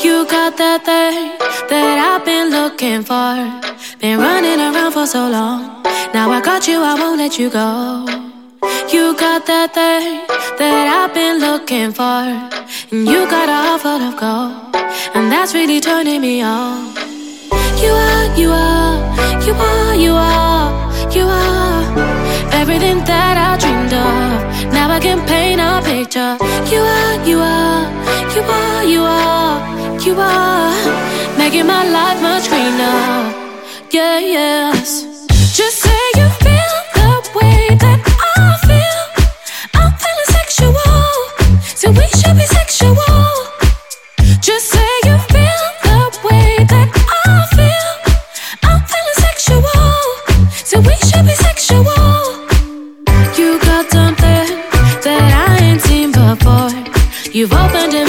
You got that thing that I've been looking for. Been running around for so long. Now I got you, I won't let you go. You got that thing that I've been looking for. And you got a heart full of gold. And that's really turning me on. You are, you are, you are, you are, you are everything that I dreamed of. Now I can paint a picture. You are, you are, you are, you are, you are making my life much greener. Yeah, yes. Just say you feel the way that I feel. I'm feeling sexual, so we should be sexual. Just say you feel the way that I feel. I'm feeling sexual, so we should be sexual. You got something that I ain't seen before. You've opened a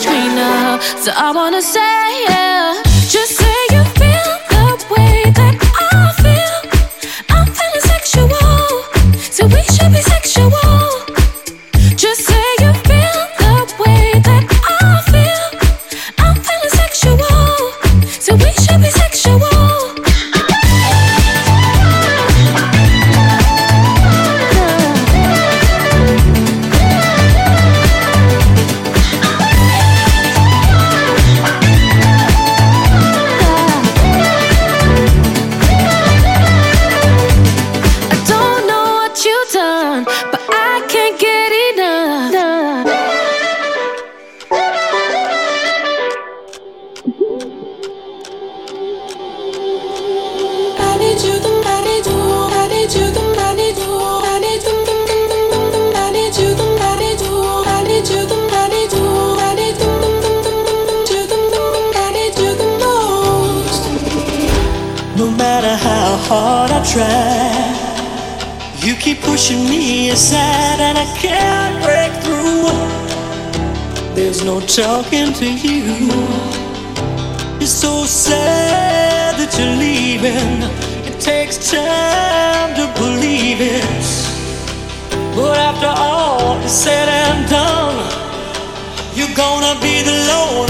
So I wanna say, yeah, hard I try, you keep pushing me aside and I can't break through. There's no talking to you. It's so sad that you're leaving. It takes time to believe it. But after all is said and done, you're gonna be the lonely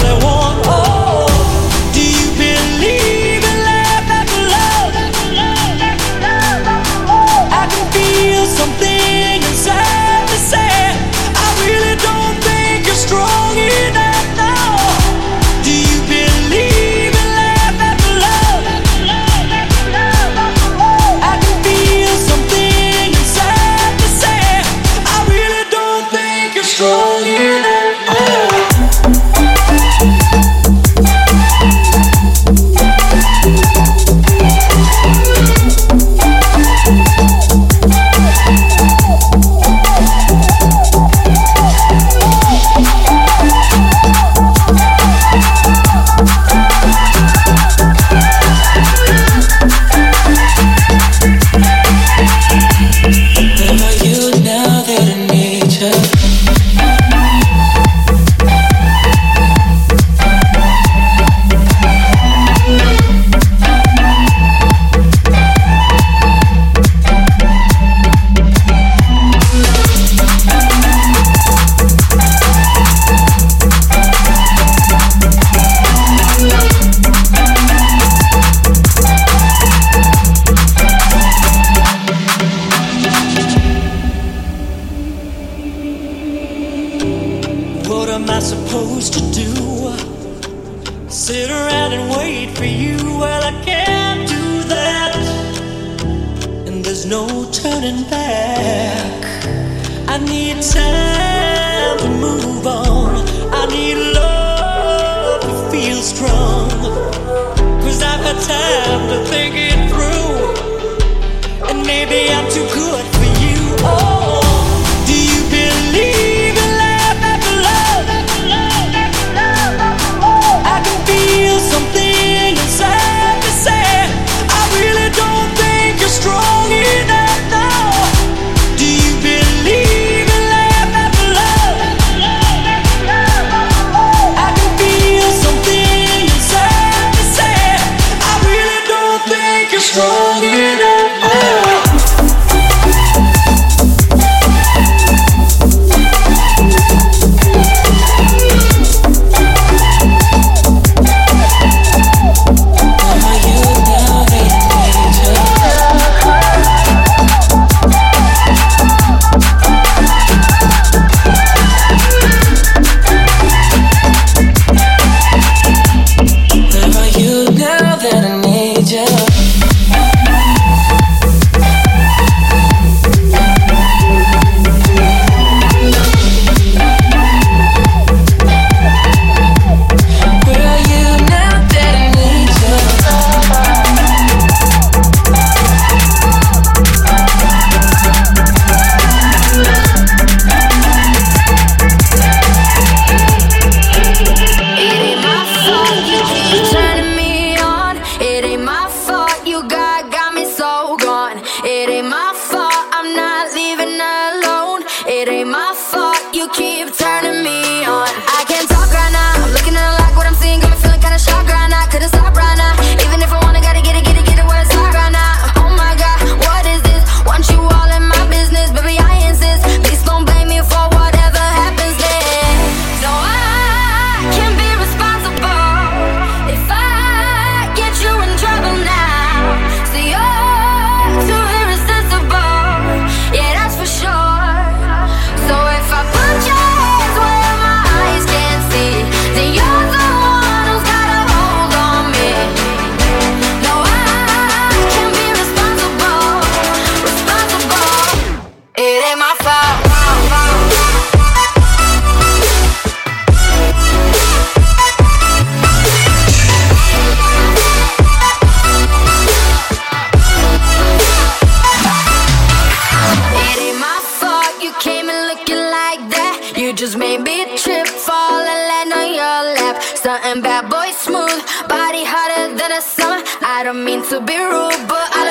You just made me trip, fall and land on your lap. Something bad boy smooth, body hotter than a summer. I don't mean to be rude, but I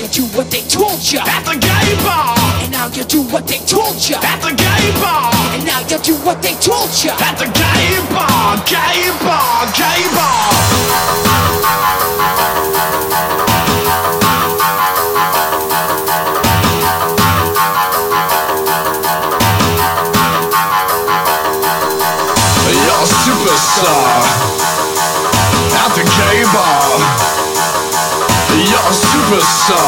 you do what they told you at the gay bar. And now you do what they told you at the gay bar. And now you do what they told you at the gay bar, gay bar, gay bar. superstar at the gay bar. You're a superstar.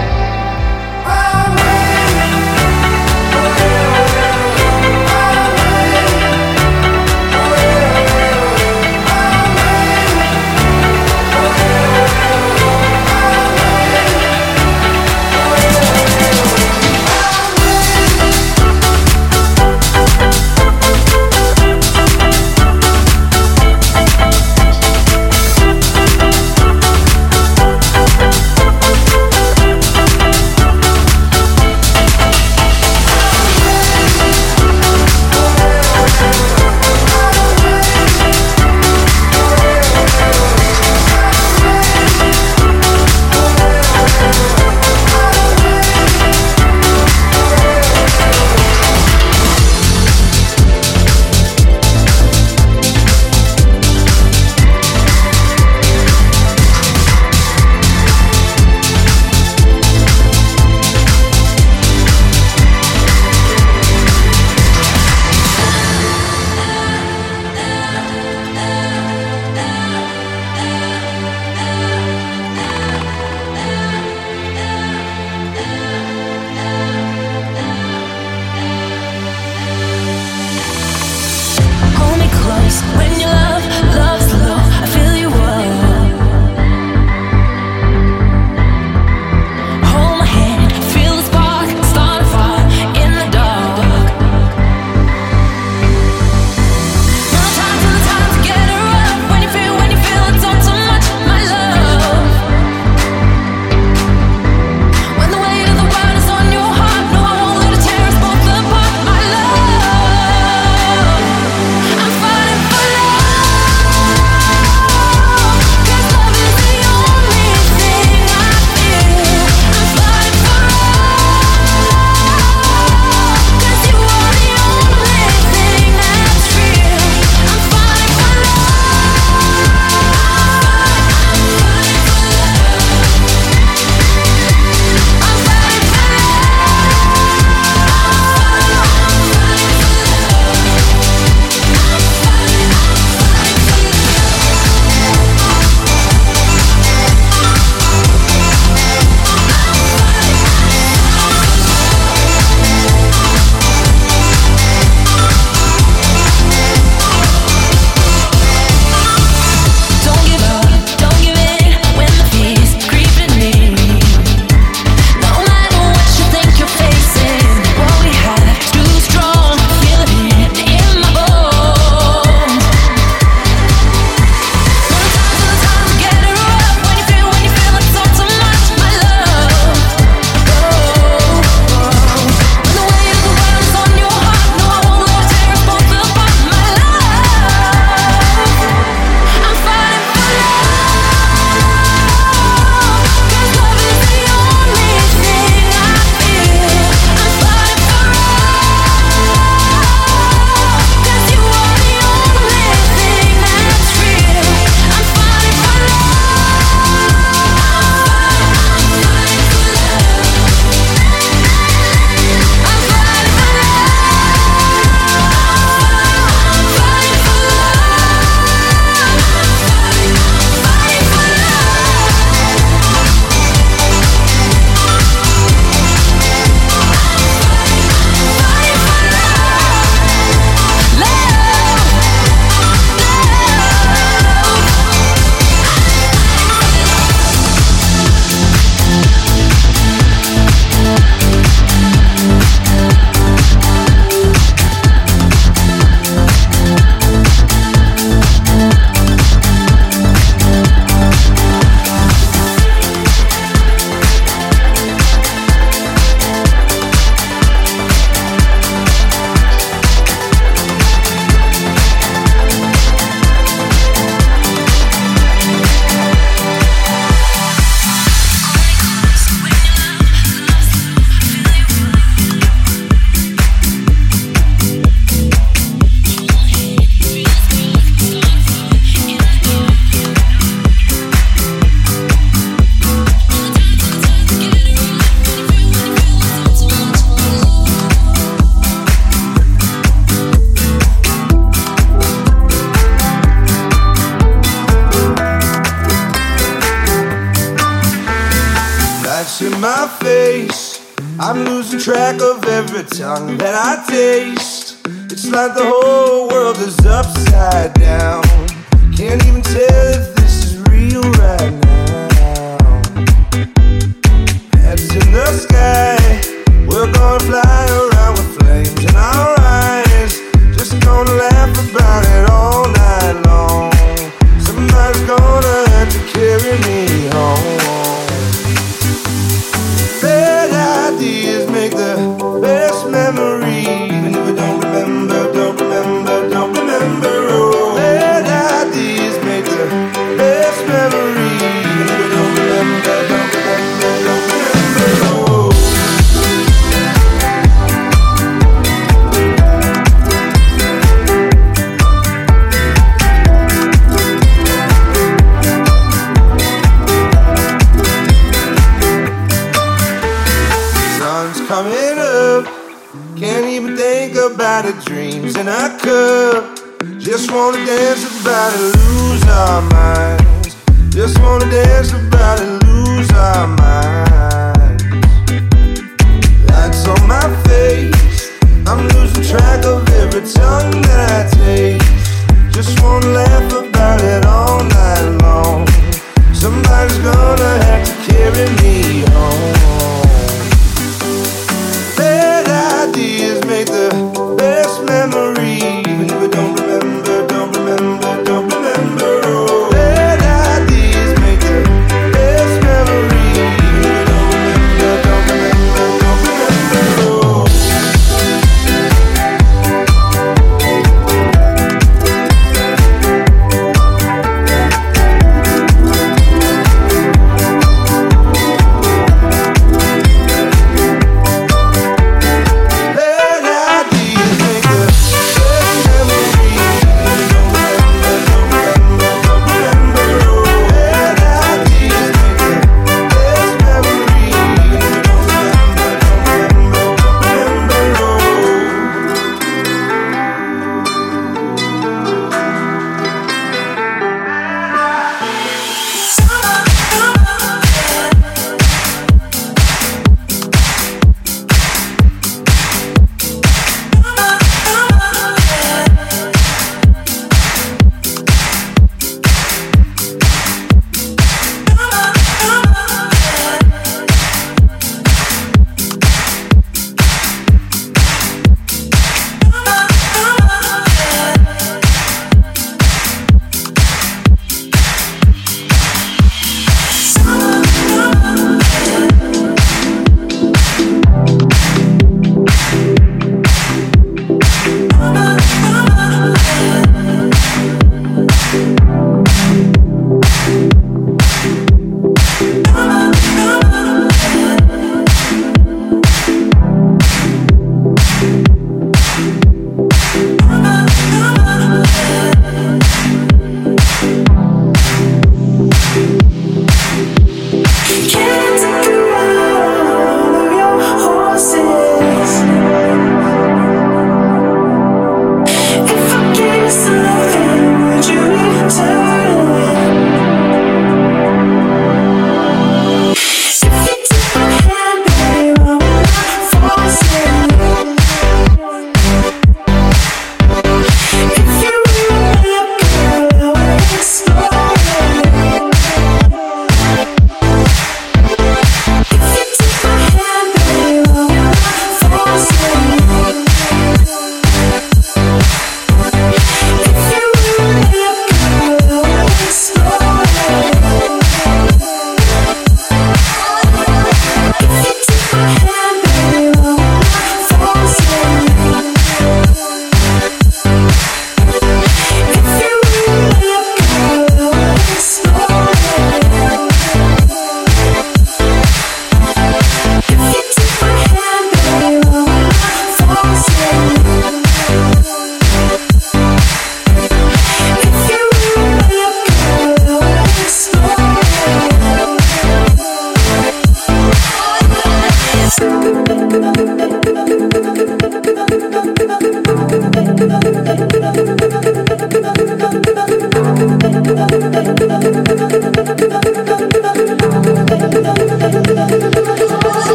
Just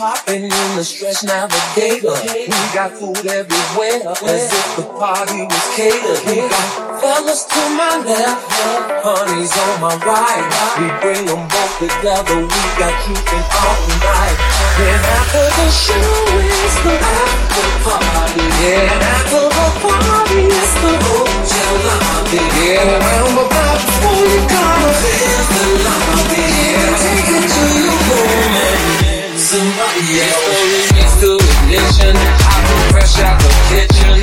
popping in the stretch navigator. We got food everywhere. As if the party was catered. We got fellas to my left. Honey's on my right. We bring them both together. We got keeping all night. Then after the show is the after party. Yeah, after the party is the hotel lobby. Yeah, round about before you gotta feel the lobby. Yeah, take it to your room and somebody.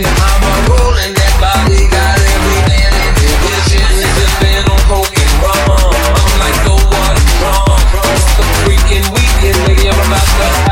I'm a rolling that body. Got every man in the on coke and rum. I'm like, go what is wrong? The weekend. I'm about to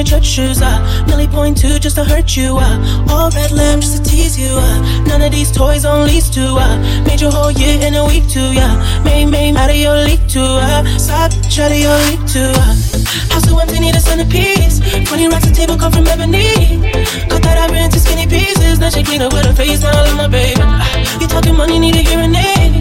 your church shoes. Uh. Millie point two just to hurt you. Uh. All red lamb just to tease you. Uh. None of these toys on lease to. Uh. Made your whole year in a week too. Yeah. Made made out of your league too. Uh. Bitch out of your league too. Uh. House so empty, need a centerpiece. 20 racks a table come from ebony. Cut that iron into skinny pieces. Then she clean up with her face, smile on my baby. Uh, You talking money, need a hearing aid.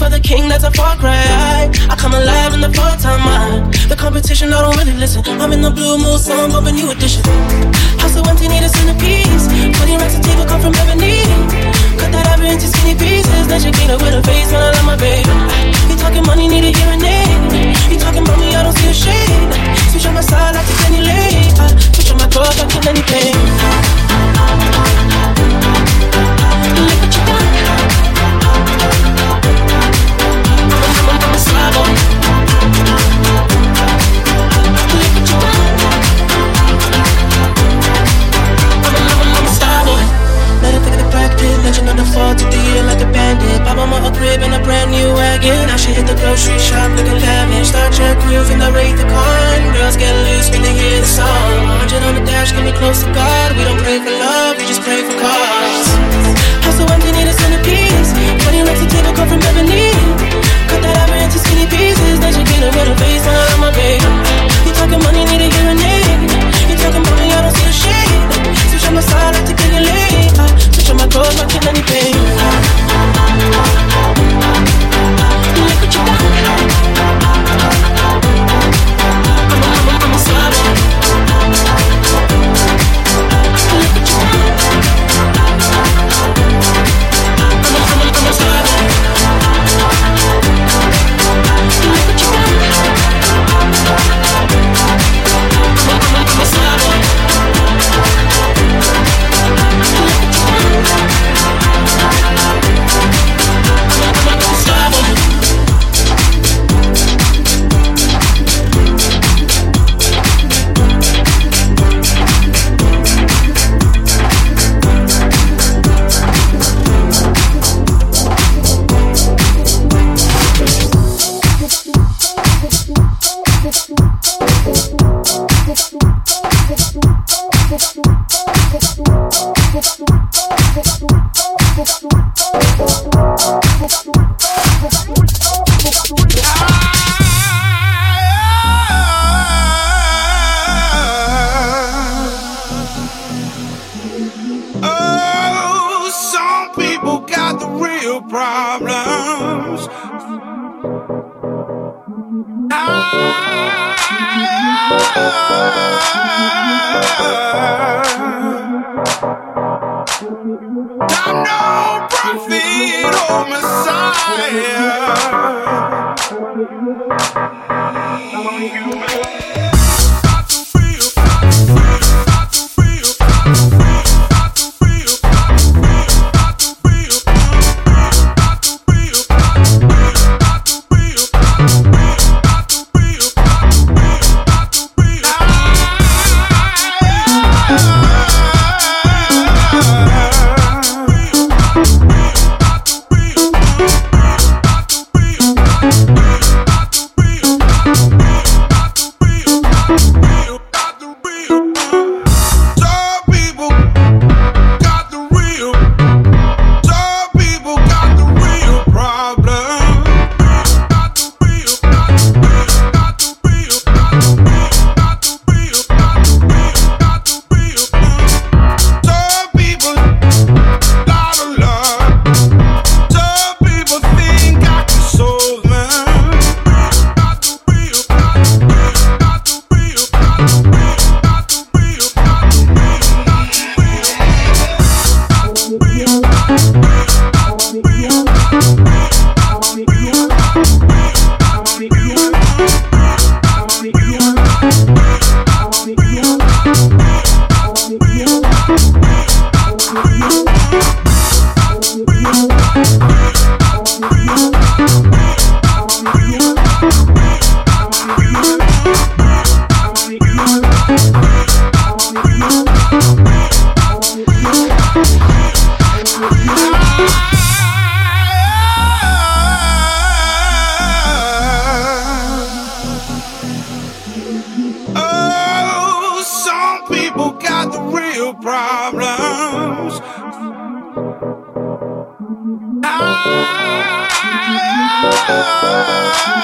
For the king, that's a far cry. I come alive in the part-time mind. The competition, I don't really listen. I'm in the blue moon, so I'm bumping new edition. House so empty, need a centerpiece. 20 racks a table come from ebony. Cut that ivory into skinny pieces. Then she clean up with her face, when I love my baby. You talking money, need a hearing aid. You talking about me, I don't see a shade. Switch on my side, like Kenny Lane. Uh, Switch on my core, I kill anything. Look legend on the year like a bandit. Pop on a crib in a brand new wagon. Now she hit the grocery shop looking lavish. Star Trek groove in the rate the con. Girls get loose when they hear the song. 100 on the dash, get me close to God. We don't pray for love, we just pray for cause. House so empty, need a centerpiece. 20 racks a table come from ebony. Cut that ivory into skinny pieces. Then she up with her face, I my baby. You talking money, need a hearing aid. You talking me, I don't see a shade. Switch on my side, like to get your lane. Uh, Switch on my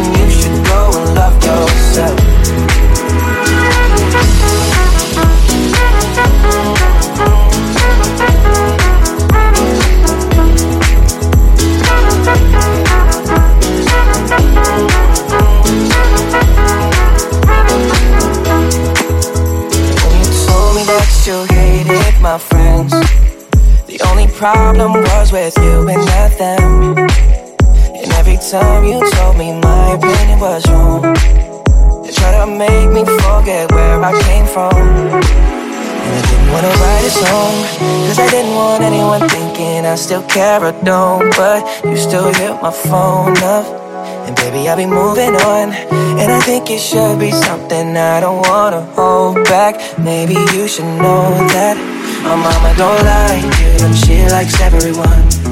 you should go and love yourself. When you told me that you hated my friends, the only problem was with you and not them. Every time you told me my opinion was wrong, you try to make me forget where I came from. And I didn't wanna write a song, cause I didn't want anyone thinking I still care or don't. But you still hit my phone up. And baby, I'll be moving on. And I think it should be something I don't wanna hold back. Maybe you should know that my mama don't like you, and she likes everyone.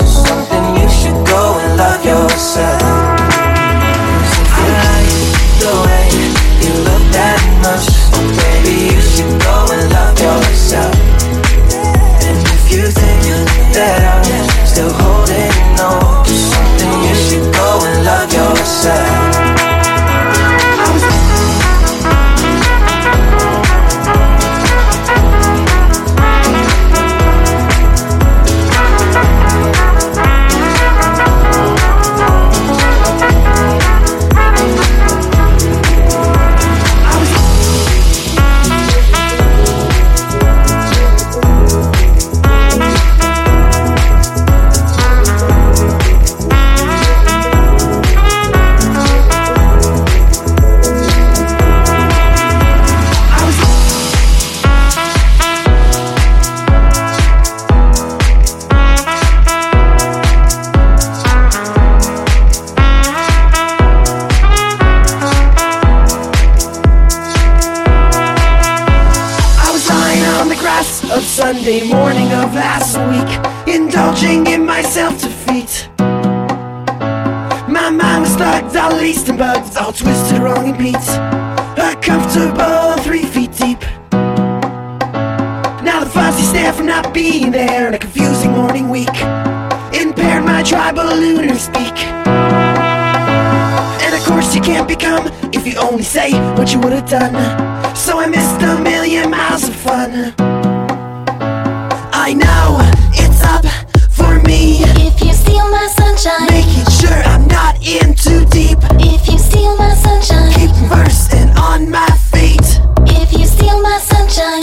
yourself. 'Cause like the way you look that much, oh baby, you should go and love yourself. And if you think that I'm still of Sunday morning of last week, indulging in my self-defeat. My mind was thugged, all laced and bugged, all twisted, wrong and beat. A comfortable three feet deep. Now the fuzzy stare from not being there in a confusing morning week impaired my tribal lunar speak. And of course you can't become if you only say what you would have done. So I missed a million miles of fun. I know it's up for me. If you steal my sunshine, Making sure I'm not in too deep. if you steal my sunshine, keep bursting on my feet. if you steal my sunshine,